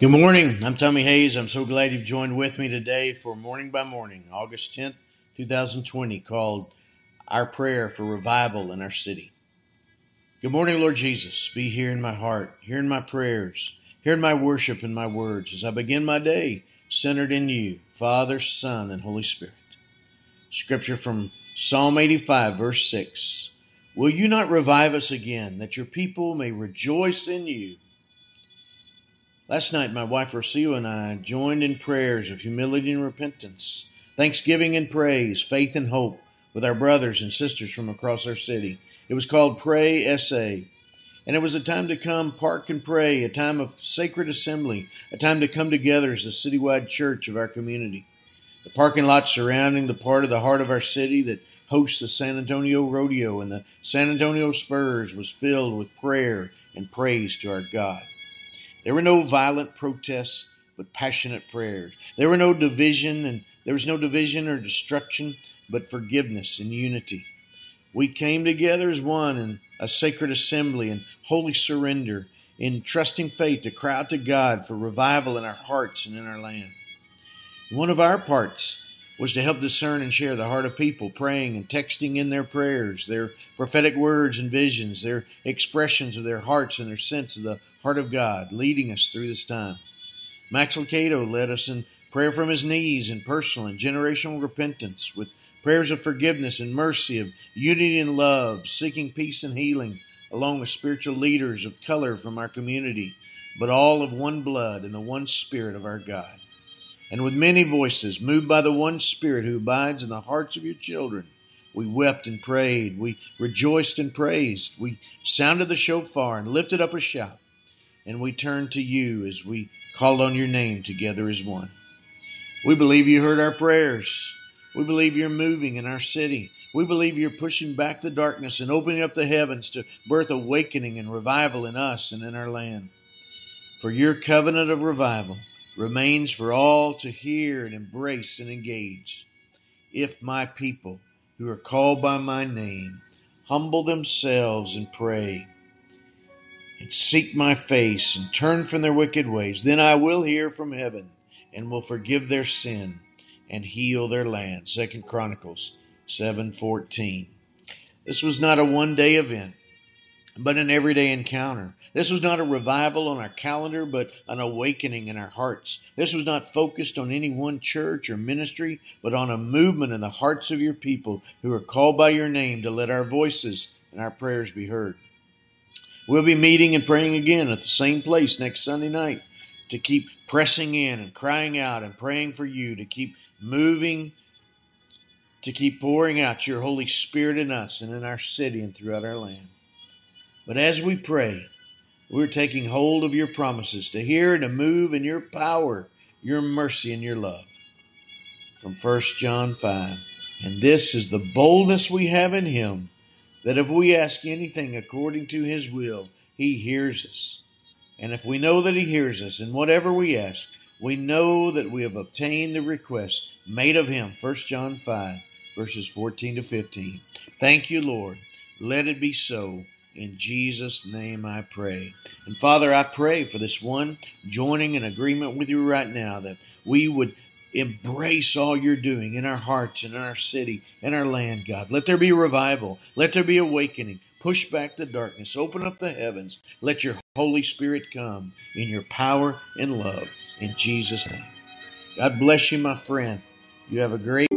Good morning. I'm Tommy Hayes. I'm so glad you've joined with me today for Morning by Morning, August 10th, 2020, called Our Prayer for Revival in Our City. Good morning, Lord Jesus. Be here in my heart, here in my prayers, here in my worship and my words as I begin my day centered in you, Father, Son, and Holy Spirit. Scripture from Psalm 85, verse 6. Will you not revive us again, that your people may rejoice in you? Last night, my wife Rocio and I joined in prayers of humility and repentance, thanksgiving and praise, faith and hope with our brothers and sisters from across our city. It was called Pray SA. And it was a time to come, park and pray, a time of sacred assembly, a time to come together as a citywide church of our community. The parking lot surrounding the part of the heart of our city that hosts the San Antonio Rodeo and the San Antonio Spurs was filled with prayer and praise to our God. There were no violent protests, but passionate prayers. There were no division, and there was no division or destruction, but forgiveness and unity. We came together as one in a sacred assembly and holy surrender, in trusting faith to cry out to God for revival in our hearts and in our land. One of our parts was to help discern and share the heart of people, praying and texting in their prayers, their prophetic words and visions, their expressions of their hearts and their sense of the heart of God, leading us through this time. Max Lucado led us in prayer from his knees in personal and generational repentance, with prayers of forgiveness and mercy, of unity and love, seeking peace and healing, along with spiritual leaders of color from our community, but all of one blood and the one spirit of our God and with many voices, moved by the one Spirit who abides in the hearts of your children, we wept and prayed. We rejoiced and praised. We sounded the shofar and lifted up a shout. And we turned to you as we called on your name together as one. We believe you heard our prayers. We believe you're moving in our city. We believe you're pushing back the darkness and opening up the heavens to birth awakening and revival in us and in our land. For your covenant of revival remains for all to hear and embrace and engage. If my people, who are called by my name, humble themselves and pray, and seek my face and turn from their wicked ways, then I will hear from heaven and will forgive their sin and heal their land. Second Chronicles 7:14. This was not a one-day event but an everyday encounter. This was not a revival on our calendar, but an awakening in our hearts. This was not focused on any one church or ministry, but on a movement in the hearts of your people who are called by your name to let our voices and our prayers be heard. We'll be meeting and praying again at the same place next Sunday night to keep pressing in and crying out and praying for you to keep moving, to keep pouring out your Holy Spirit in us and in our city and throughout our land. But as we pray, we're taking hold of your promises to hear and to move in your power, your mercy, and your love. From 1 John 5. And this is the boldness we have in him that if we ask anything according to his will, he hears us. And if we know that he hears us in whatever we ask, we know that we have obtained the request made of him. 1 John 5, verses 14 to 15. Thank you, Lord. Let it be so in Jesus' name I pray. And Father, I pray for this one joining in agreement with you right now that we would embrace all you're doing in our hearts and in our city and our land, God. Let there be revival. Let there be awakening. Push back the darkness. Open up the heavens. Let your Holy Spirit come in your power and love. In Jesus' name. God bless you, my friend. You have a great